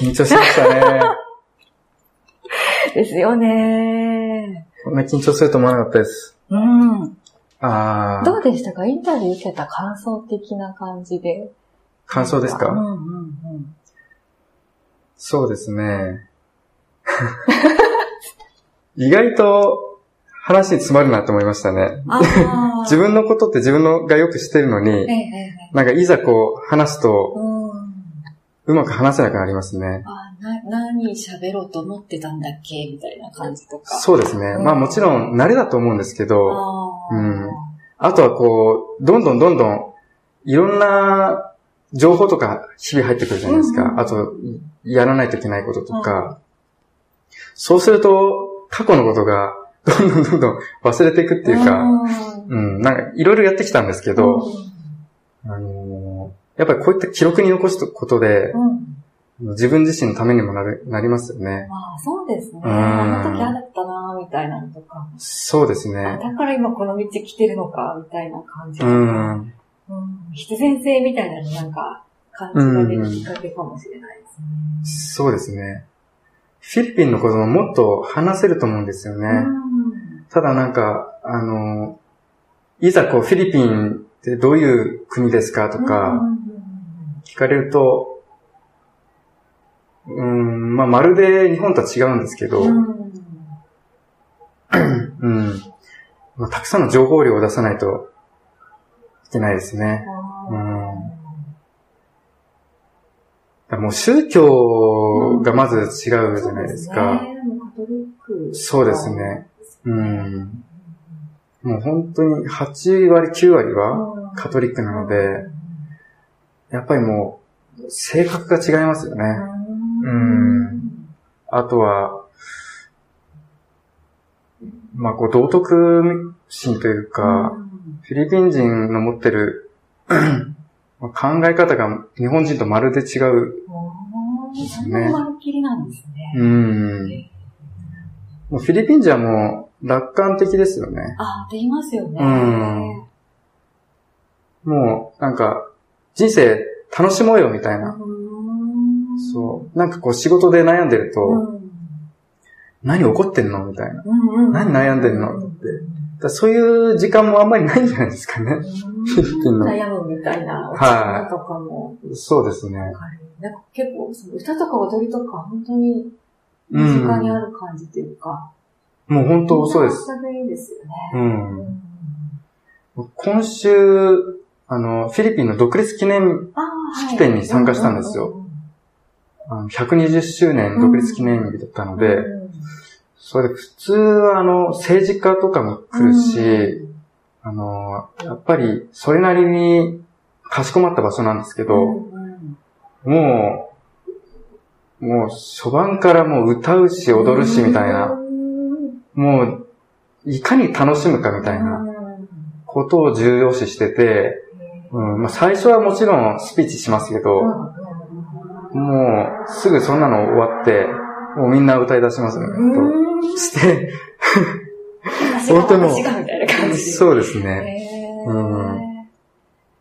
緊張しましたね。ですよね。こんな緊張すると思わなかったです。うん。あー、どうでしたか？インタビュー受けた感想的な感じで。感想ですか？うんうんうん。そうですね。意外と話に詰まるなと思いましたね。ああ。自分のことって自分のがよく知ってるのええに、ええなんかいざこう話すとうん。うまく話せなくなりますね。あな、何喋ろうと思ってたんだっけ？みたいな感じとか。そうですね。うん。まあもちろん慣れだと思うんですけど、あー。うん。あとはこう、どんどんどんどんいろんな情報とか日々入ってくるじゃないですか。うんあと、やらないといけないこととか。そうすると、過去のことがどんどんどんどん忘れていくっていうか、うん。うん、なんかいろいろやってきたんですけど、あのーやっぱりこういった記録に残すことで、うんうん自分自身のためにもなる、なりますよね。まあ、そうですね。うんあの時あだったなみたいなのとか。そうですあね。だから今この道来てるのか、みたいな感じとうか。ん。うん必然性みたいなのなんか、感じが出るきっかけかもしれないですそうですね。フィリピンのことももっと話せると思うんですよね。ね。ただなんか、あの、いざこうフィリピンってどういう国ですかとうんかかれると、うん、まあまるで日本とは違うんですけど、ううん、んまあ、たくさんの情報量を出さないといけないですね。うんもう宗教がまず違うじゃないですか。そうですね。うん。もう本当に8割、9割はカトリックなので、やっぱりもう性格が違いますよね。うんあとは、まあこう道徳心というか、フィリピン人の持ってる まあ考え方が日本人とまるで違う。そんなにまるっきりなんですね。うん。もうフィリピン人はもう楽観的ですよね。ああ、って言いますよね。うんもうなんか人生楽しもうよみたいな。うんそう。なんかこう仕事で悩んでると、うん何怒ってんのみたいな。うんうん何悩んでんのってらそういう時間もあんまりないんじゃないですかね。悩むみたいな、はい歌とかも、そうですね。なんか結構、その歌とか踊りとか、本当にうん身近にある感じっていうか、もう本当そうです。いいですよね。う。うん今週、あの、フィリピンの独立記念、式典に参加したんですよ。あの120周年独立記念日だったので、うんそれで普通はあの、政治家とかも来るし、うんあの、やっぱりそれなりにかしこまった場所なんですけど、もう、もう初版からもう歌うし踊るしみたいな、うんもう、いかに楽しむかみたいなことを重要視してて、うんまあ、最初はもちろんスピーチしますけど、もうすぐそんなの終わって、もうみんな歌い出しますね。うんして、本当にも。そうですね。うん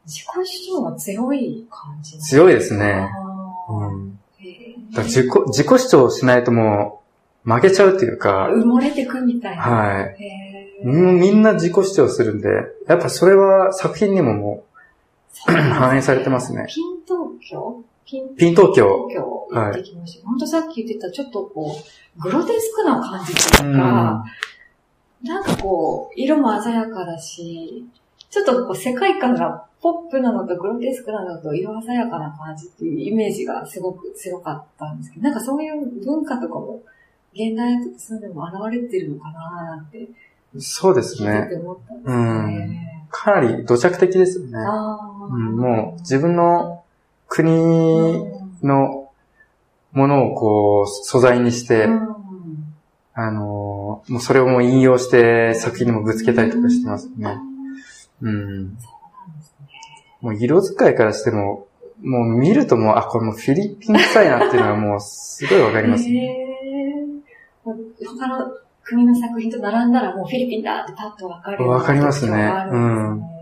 自己主張が強い感じ強いですね。うん、自己、自己主張しないともう負けちゃうっていうか、埋もれてくみたいな。はい。みんな自己主張するんで、やっぱそれは作品にもも反映されてますねピン東京？ピンう、ピン東京。東京行ってきました。本当さっき言ってたちょっとこう、グロテスクな感じというか、なんかこう、色も鮮やかだし、ちょっとこう世界観がポップなのとグロテスクなのと色鮮やかな感じっていうイメージがすごく強かったんですけど、なんかそういう文化とかも、現代とかそういうのも現れてるのかなーってそうですね。て思ったんですよね。かなり土着的ですよね。うん、もう自分の国のものをこう素材にして、うんあのーもうそれをもう引用して作品にもぶつけたりとかしてますよね。うん。もう色使いからしても、もう見るともう、あ、これもうフィリピン臭いなっていうのはもうすごいわかりますね。他の国の作品と並んだらもうフィリピンだってパッとわかるわかりますね特徴があるん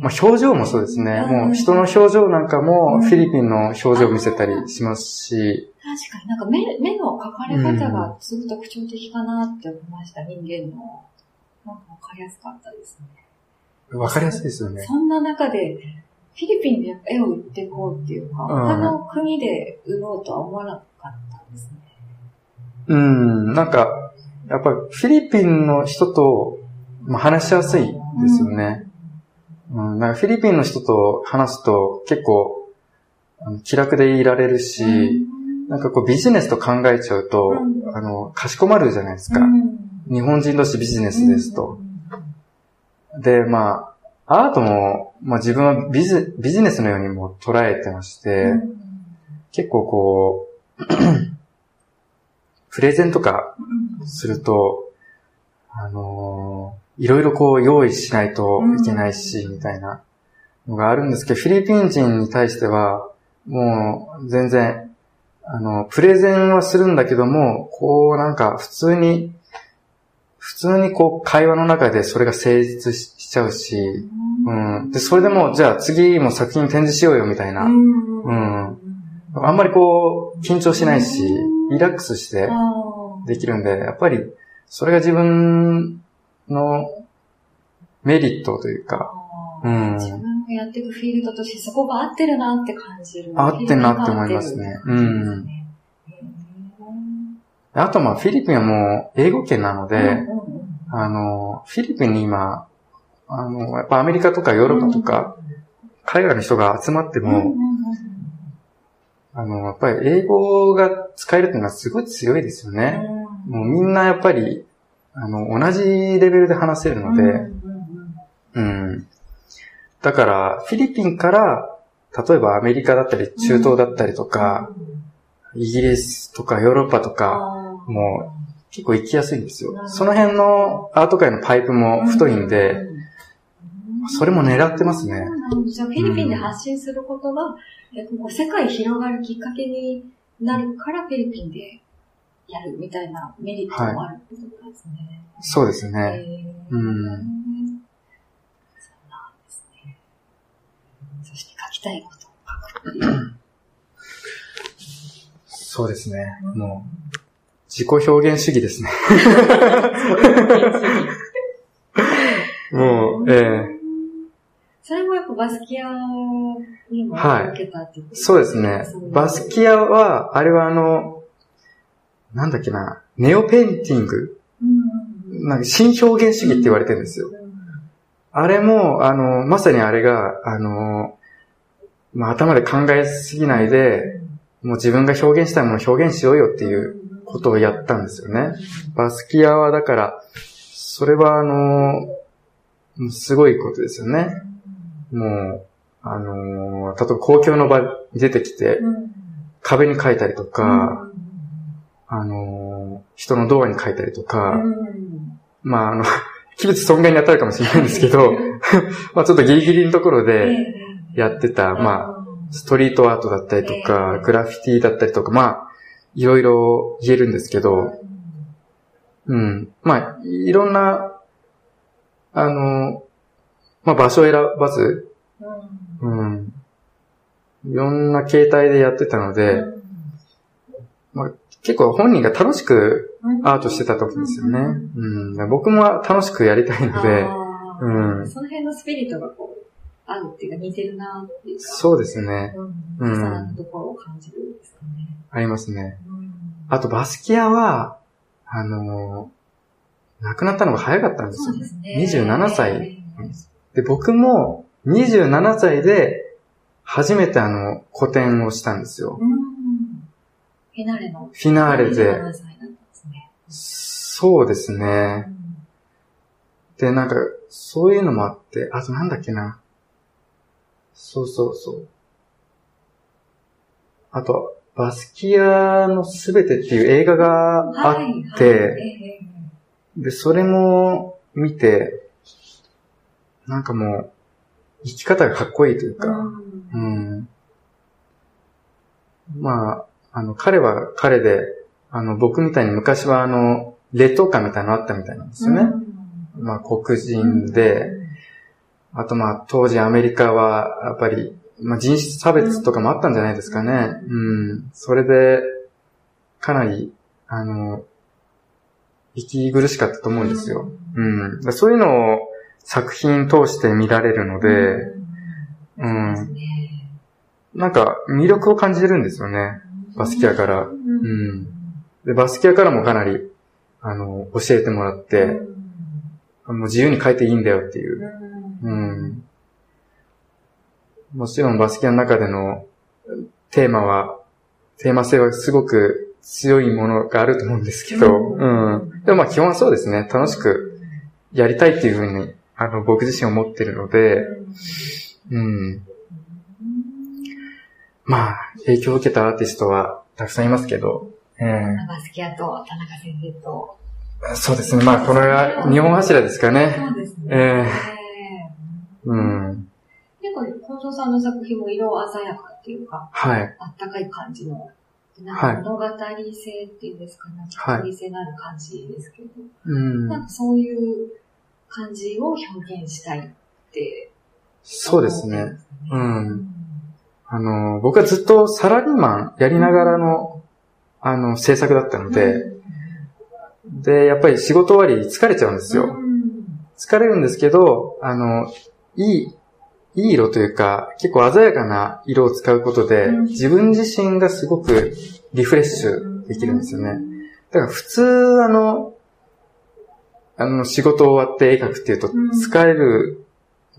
まあ、表情もそうですね。もう人の表情なんかもフィリピンの表情を見せたりしますし。確かになんか目目の描かれ方がすごく特徴的かなって思いました、人間の。なんかわかりやすかったですね。わかりやすいですよね。そんな中で、フィリピンで絵を売っていこうっていうか、他の国で売ろうとは思わなかったんですね。うん、なんか、やっぱりフィリピンの人と、まあ、話しやすいですよね。うん、なんかフィリピンの人と話すと結構気楽でいられるし、うん、なんかこうビジネスと考えちゃうと、うん、あの、かしこまるじゃないですか。日本人同士ビジネスですと。で、まあ、アートも、まあ自分はビジビジネスのようにも捉えてまして、結構こう、プレゼンとかすると、あのー、いろいろこう用意しないといけないし、みたいなのがあるんですけど、フィリピン人に対しては、もう全然、あの、プレゼンはするんだけども、こうなんか普通に、普通にこう会話の中でそれが成立しちゃうし、うん。で、それでもじゃあ次も作品展示しようよみたいな、うん。あんまりこう緊張しないし、リラックスしてできるんで、やっぱりそれが自分のメリットというか、うん。自分がやっていくフィールドとしてそこが合ってるなって感じる。合ってるなって思いますね。うん。あとまあフィリピンはもう英語圏なので、あの、フィリピンに今、あの、やっぱアメリカとかヨーロッパとか、海外の人が集まっても、あの、やっぱり英語が使えるっていうのはすごい強いですよね。もうみんなやっぱり、あの、同じレベルで話せるので、うん。だから、フィリピンから、例えばアメリカだったり、中東だったりとか、イギリスとかヨーロッパとか、もう結構行きやすいんですよ。その辺のアート界のパイプも太いんで、それも狙ってますね。じゃあフィリピンで発信することが、うん、世界広がるきっかけになるからフィリピンでやるみたいなメリットもあるってことですね。はい、そうですね。うん。そうなんですね。そして書きたいことを書くっていう。そうですね。もう、自己表現主義ですね。もう、ええーバスキアにも受けたってこと、はい、そうですね。バスキアは、あれはあの、なんだっけな、ネオペインティング、うん、なんか新表現主義って言われてるんですよ。うん、あれも、あの、まさにあれが、あの、まあ、頭で考えすぎないで、もう自分が表現したいものを表現しようよっていうことをやったんですよね。バスキアはだから、それはあの、すごいことですよね。もう、あのー、例えば公共の場に出てきて、うん、壁に書いたりとか、うん、あのー、人のドアに書いたりとか、うん、まあ、あの、器物損害に当たるかもしれないんですけど、まあちょっとギリギリのところでやってた、まあ、ストリートアートだったりとか、グラフィティだったりとか、まあ、いろいろ言えるんですけど、うん。まあ、いろんな、あの、まあ場所を選ばず、うん。いろんな形態でやってたので、まあ、結構本人が楽しくアートしてた時ですよね。うん、僕も楽しくやりたいので、うん、その辺のスピリットがこう、あるっていうか似てるなっていうか。そうですね。うん。重なるところを感じるんですかね。ありますね。あとバスキアは、あのー、亡くなったのが早かったんですよ。そうですね。27歳で、僕も27歳で初めてあの、個展をしたんですよ。フィナーレの。フィナーレで。そうですね。で、なんか、そういうのもあって、あとなんだっけな。そうそうそう。あと、バスキアのすべてっていう映画があって、はいはい、で、それも見て、なんかもう、生き方がかっこいいというか、うん、うん、まあ、あの、彼は彼で、あの、僕みたいに昔はあの、劣等感みたいなのあったみたいなんですよね。うん、まあ、黒人で、あとまあ、当時アメリカは、やっぱり、まあ人種差別とかもあったんじゃないですかね。うん。それで、かなり、あの、息苦しかったと思うんですよ。うん。そういうのを作品通して見られるので、うん。なんか魅力を感じるんですよね。バスキアから。うん。で、バスキアからもかなり、あの、教えてもらって、もう自由に書いていいんだよっていう。うん。もちろんバスキアの中でのテーマは、テーマ性はすごく強いものがあると思うんですけど、うん。でもまあ基本はそうですね。楽しくやりたいっていうふうに、あの、僕自身思ってるので、うん。まあ、影響を受けたアーティストはたくさんいますけど、えー、バスキアと田中先生と。そうですね。まあ、これは日本柱ですかね。そうですね。えー、うん。結構、近藤さんの作品も色鮮やかっていうか、はい。あったかい感じのなんか物語性っていうんですかね。はい。物語性のある感じですけど。うん。なんかそういう感じを表現したいって。そうですね。うん。あの、僕はずっとサラリーマンやりながらの、あの、制作だったので、で、やっぱり仕事終わり疲れちゃうんですよ。疲れるんですけど、あの、いいいい色というか、結構鮮やかな色を使うことで、自分自身がすごくリフレッシュできるんですよね。だから普通、あの、あの、仕事終わって絵描くっていうと疲れる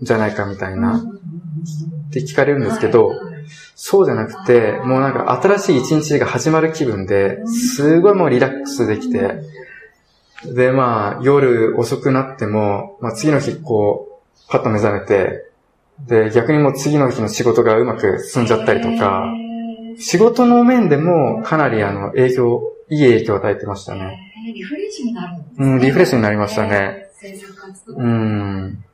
んじゃないかみたいな、って聞かれるんですけど、そうじゃなくて、もうなんか新しい一日が始まる気分で、すごいもうリラックスできて、で、まあ、夜遅くなっても、まあ次の日こう、パッと目覚めて、で、逆にもう次の日の仕事がうまく進んじゃったりとか、仕事の面でもかなりあの影響、いい影響を与えてましたね。リフレッシュになるんですね。うん、リフレッシュになりましたね。制作活動。うん。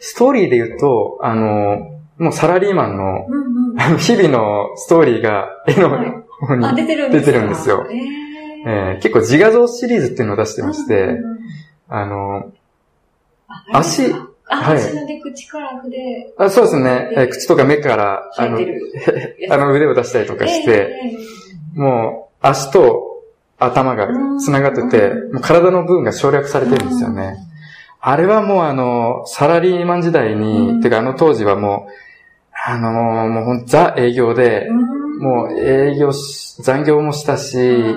ストーリーで言うと、あの、もうサラリーマンの、うんうん、日々のストーリーが絵の方に出てるんですよ。えー、結構自画像シリーズっていうのを出してまして、あの、足、あ、はい。ので口から筆。あそうですね。え口とか目から、あの、あの腕を出したりとかして、えー、もう足と頭が繋がってて、もう体の部分が省略されてるんですよね。あれはもうあの、サラリーマン時代に、てかあの当時はもう、あのもうほんザ営業で、もう営業し、残業もしたし、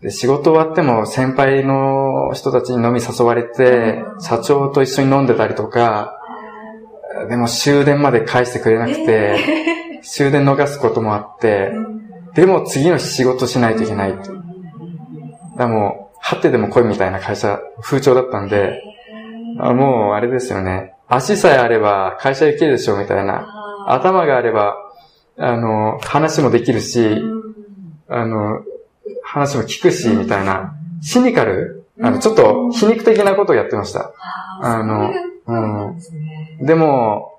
で、仕事終わっても先輩の人たちに飲み誘われて、社長と一緒に飲んでたりとか、でも終電まで返してくれなくて、終電逃すこともあって、でも次の日仕事しないといけないと。だもう、張ってでも来いみたいな会社、風潮だったんで、あもうあれですよね。足さえあれば会社行けるでしょみたいな。頭があれば、あの、話もできるし、あの、話も聞くし、みたいな、シニカル、あの、ちょっと皮肉的なことをやってました。あの、うん。でも、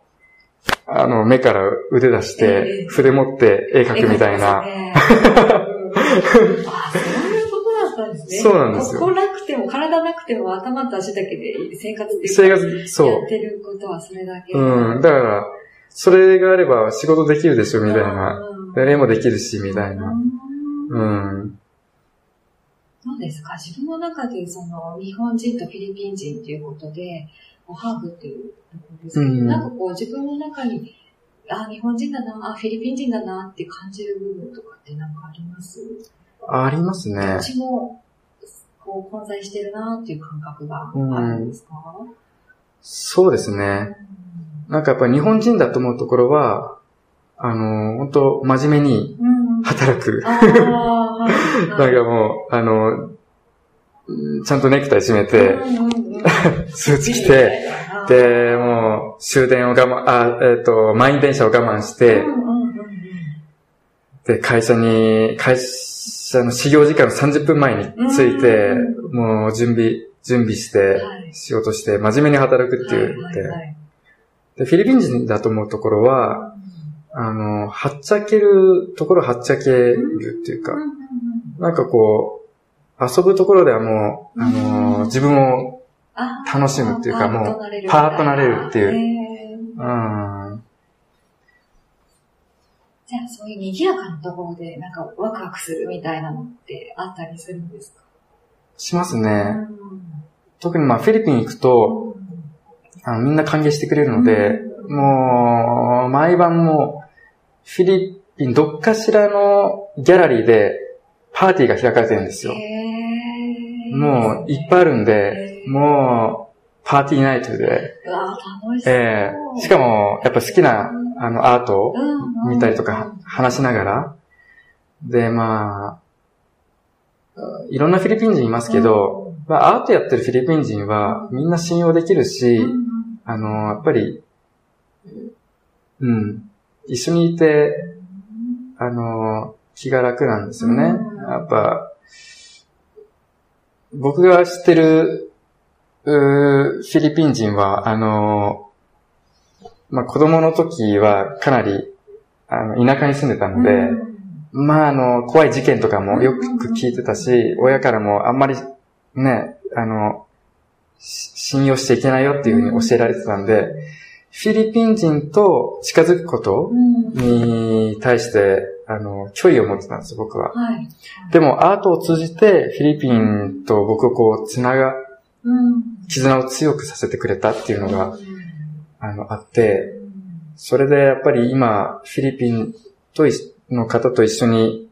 あの、目から腕出して、筆持って絵描くみたいな。そうなんですよ。ここなくても、体なくても頭と足だけで生活で生活、そう。やってることはそれだけ。うん。だから、それがあれば仕事できるでしょ、みたいな。絵もできるし、みたいな。うん。どうですか自分の中でその日本人とフィリピン人ということで、ハーフっていうところですけど、うん、なんかこう自分の中に、あ、日本人だな、あ、フィリピン人だなって感じる部分とかってなんかあります？ありますね。どっちも、こう混在してるなっていう感覚があるんですか、うん、そうですね。なんかやっぱり日本人だと思うところは、あの、本当真面目に働く。なんかもう、あの、ちゃんとネクタイ締めて、スーツ着て、で、もう終電を我慢、あ、えっ、ー、と、満員電車を我慢して、で、会社に、会社の始業時間の30分前に着いて、もう準備、準備して、仕事して、真面目に働くっていう、で、フィリピン人だと思うところは、あの、はっちゃけるところはっちゃけるっていうか、なんかこう、遊ぶところではもう、あの、自分を楽しむっていうかもうパートなれるみたいな。れるっていう。うん。じゃあそういう賑やかなところでなんかワクワクするみたいなのってあったりするんですか？しますね。特にまあフィリピン行くと、あのみんな歓迎してくれるので、もう、毎晩もう、フィリピンどっかしらのギャラリーでパーティーが開かれてるんですよ。もういっぱいあるんで、もう、パーティーナイトで、うわー楽しそう。ええ。しかも、やっぱ好きな、あの、アートを見たりとか、話しながら、で、まあ、いろんなフィリピン人いますけど、まあ、アートやってるフィリピン人はみんな信用できるし、あの、やっぱり、うん、一緒にいて、あの、気が楽なんですよね。うん。やっぱ、僕が知ってる、うーフィリピン人は、あの、まあ、子供の時はかなり、あの、田舎に住んでたので、まあ、あの、怖い事件とかもよく聞いてたし、親からもあんまり、ね、あの、し信用しちゃいけないよっていうふうに教えられてたんで、フィリピン人と近づくことうんに対して、あの、距離を持ってたんですよ、僕は。はい。でも、アートを通じて、フィリピンと僕をこう、つなが、うん絆を強くさせてくれたっていうのが、あの、あって、それでやっぱり今、フィリピンといの方と一緒に、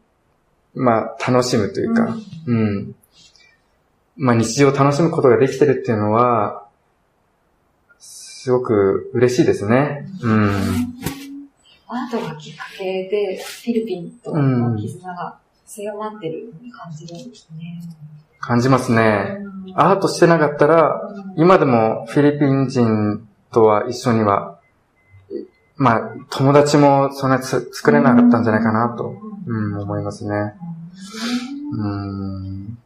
まあ、楽しむというか、うん。まあ、日常を楽しむことができてるっていうのは、すごく嬉しいですね。うん。アートがきっかけで、フィリピンとの絆が強まってるように感じるんですね。感じますね。うんアートしてなかったら、今でもフィリピン人とは一緒には、まあ、友達もそんなつ作れなかったんじゃないかなと、うん、思いますね。うん。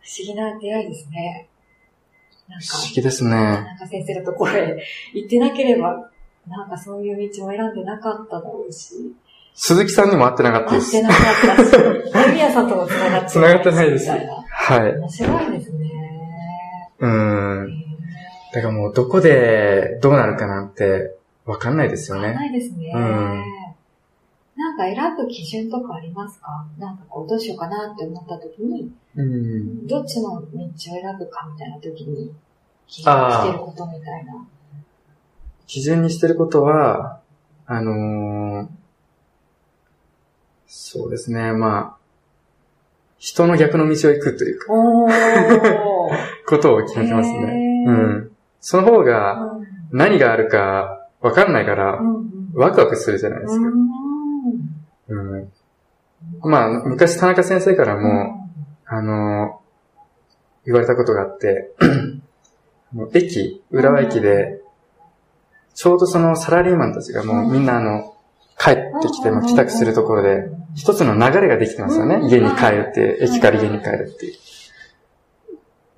不思議な出会いですね。なんか不、思議ですね。なんか先生のところへ行ってなければ、なんかそういう道を選んでなかっただろうし、鈴木さんにも会ってなかったです会って。なかったし、小宮さんとも繋がって繋がってないですはい。面白いですね。うん。だからもうどこでどうなるかなんてわかんないですよね。ないですね。うんなんか選ぶ基準とかありますか？なんかこう、どうしようかなって思った時に、うん。どっちの道を選ぶかみたいな時に、基準にしてることみたいな。基準にしてることは、あのーそうですね、まあ、人の逆の道を行くというか。ことを決めてますね。うん。その方がうん何があるかわかんないからワクワクするじゃないですか。うん。まあ、昔田中先生からも、あのー言われたことがあって、駅、浦和駅で、ちょうどそのサラリーマンたちがもうみんなあの、帰ってきて、まあ、帰宅するところで、一つの流れができてますよね。家に帰るっていう、駅から家に帰るっていう。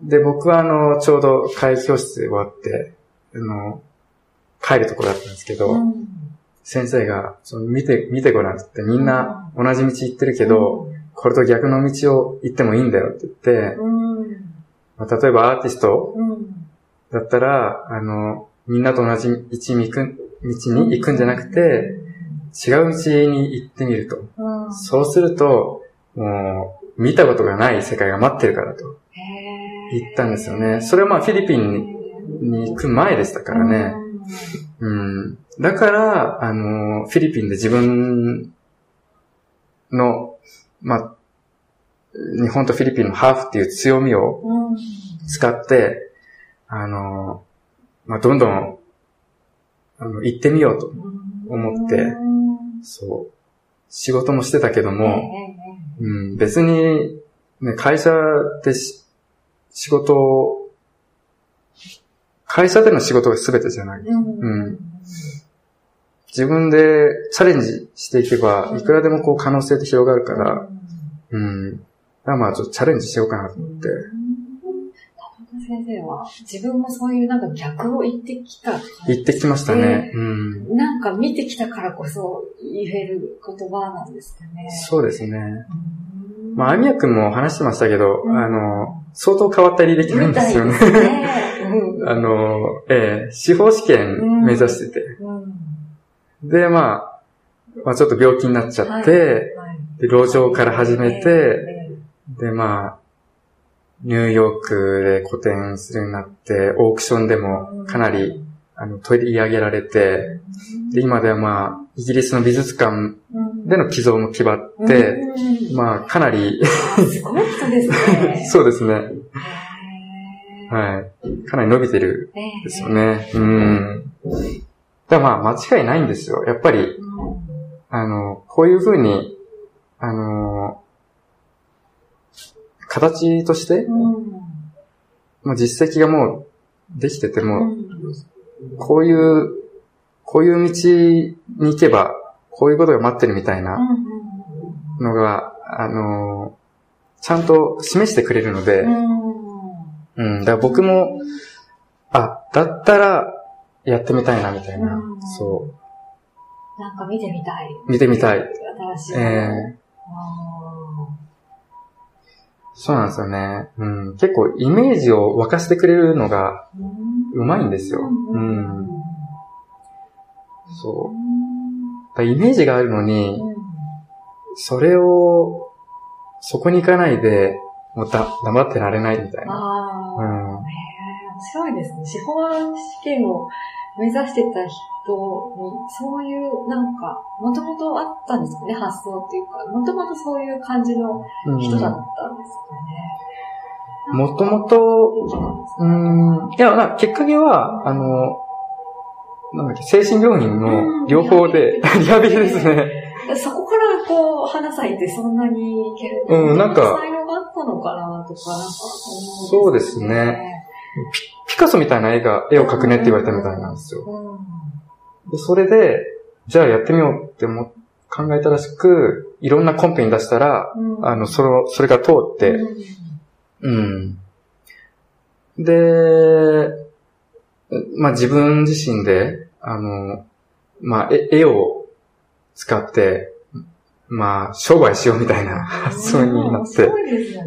で、僕はあの、ちょうど会議教室で終わって、あの、帰るところだったんですけど、うん先生が、その見て、見てごらんって言って、みんな同じ道行ってるけど、これと逆の道を行ってもいいんだよって言って、うん。まあ、例えばアーティストうん。だったら、あの、みんなと同じ道に行く、道に行くんじゃなくて、違う道に行ってみると。うん。そうすると、もう、見たことがない世界が待ってるからとへー言ったんですよね。それはまあフィリピンに行く前でしたからね。うん。だから、あの、フィリピンで自分の、まあ、日本とフィリピンのハーフっていう強みを。使って、あの、まあ、どんどん、あの、行ってみようと。思ってうんそう。仕事もしてたけどええも、うん、別に、ね、会社でし仕事を、会社での仕事が全てじゃない。ええうんうん自分でチャレンジしていけば、いくらでもこう可能性って広がるから、うん。だからまあちょっとチャレンジしようかなと思って。田中先生は自分もそういうなんか逆を言ってきた。行ってきましたね。うん。なんか見てきたからこそ言える言葉なんですかね。そうですね。うんまあ、アミヤ君も話してましたけど、うんあの、相当変わった履歴なんですよね。あの、えー司法試験目指してて。うん。で、まあ、まあちょっと病気になっちゃって、はいで、路上から始めて、えで、まあ、ニューヨークで個展するようになって、オークションでもかなり、あの、取り上げられて、で、今ではまあ、イギリスの美術館うんでの寄贈も決まっうんて、うんまあ、かなり、あすごい人ですね。そうですね。はい。かなり伸びてるですよね。うん。だまあ、間違いないんですよ。やっぱり、うんあの、こういうふうに、あの、形として、うんもう実績がもうできててうも、んこういう、こういう道に行けば、こういうことが待ってるみたいなのが、あの、ちゃんと示してくれるので、うん、だから僕も、あ、だったら、やってみたいな、みたいなうん。そなんか見てみたい。う。見てみたい。新しい。ええあそうなんですよね。うん。結構イメージを沸かしてくれるのがーうまいんですよ。ううん。んそう。だからイメージがあるのに、うんそれを、そこに行かないで、もうだ、黙ってられないみたいな。ああ、うん。へえ面白いですね。司法試験を目指してた人に、そういう、なんか、もともとあったんですかね、発想っていうか、もともとそういう感じのうん人だったんですかね。もともと、うーん、いや、なきっかけは、あの、なんだっけ、精神病院の両方で、リハビリですね。そこからこう、花咲いてそんなにいける。うんなんか才能があったのかなとか、なんか思そうですね。ピカソみたいな絵が、絵を描くねって言われたみたいなんですよ。うん。で、それで、じゃあやってみようっても考えたらしく、いろんなコンペに出したら、うんあの、その、それが通って、うんうん。で、まあ自分自身で、あの、まあ絵絵を使って、まあ商売しようみたいな発想になって、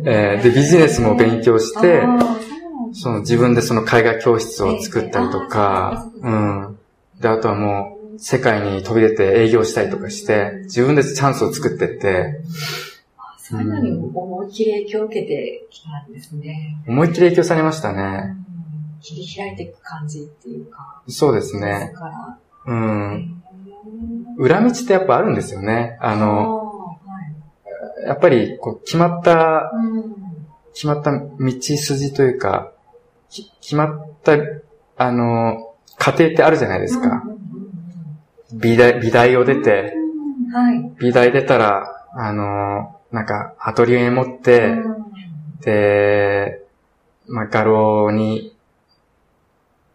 えーで、ビジネスも勉強して、その自分でその絵画教室を作ったりとか、うん。で、あとはもう、世界に飛び出て営業したりとかして、自分でチャンスを作ってって、そういうのに思いっきり影響を受けてきたんですね。思いっきり影響されましたね。切り開いていく感じっていうか。そうですね。うん。裏道ってやっぱあるんですよね。ああの、はいやっぱり、こう、決まった、うん決まった道筋というか、き決まった、あの、過程ってあるじゃないですか。美大、美大を出て。美大出たら、あの、なんか、アトリエ持って、うんで、まあ、画廊に、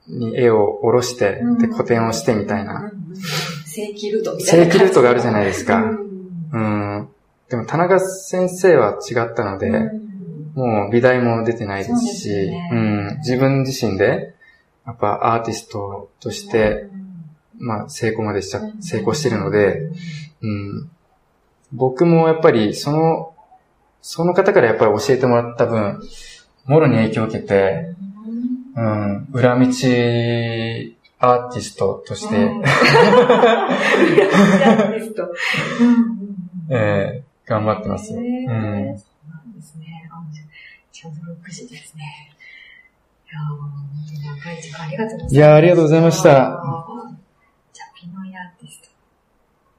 に絵を下ろして、で、個展をしてみたいな。。正規ルートみたいな。正規ルートがあるじゃないですか。うんうん。でも、田中先生は違ったので、うんもう美大も出てないですし、ねうん、自分自身で、やっぱアーティストとして、、まあ成功までしちゃ、成功してるので、うん、僕もやっぱりその、その方からやっぱり教えてもらった分、もろに影響を受けて、うん、裏道アーティストとして、うん裏道アーティストうんうんうんえー頑張ってます。へーうんそうなんですね。あちょうど6時ですね。いや長い時間ありがとうございました。いやーありがとうございました。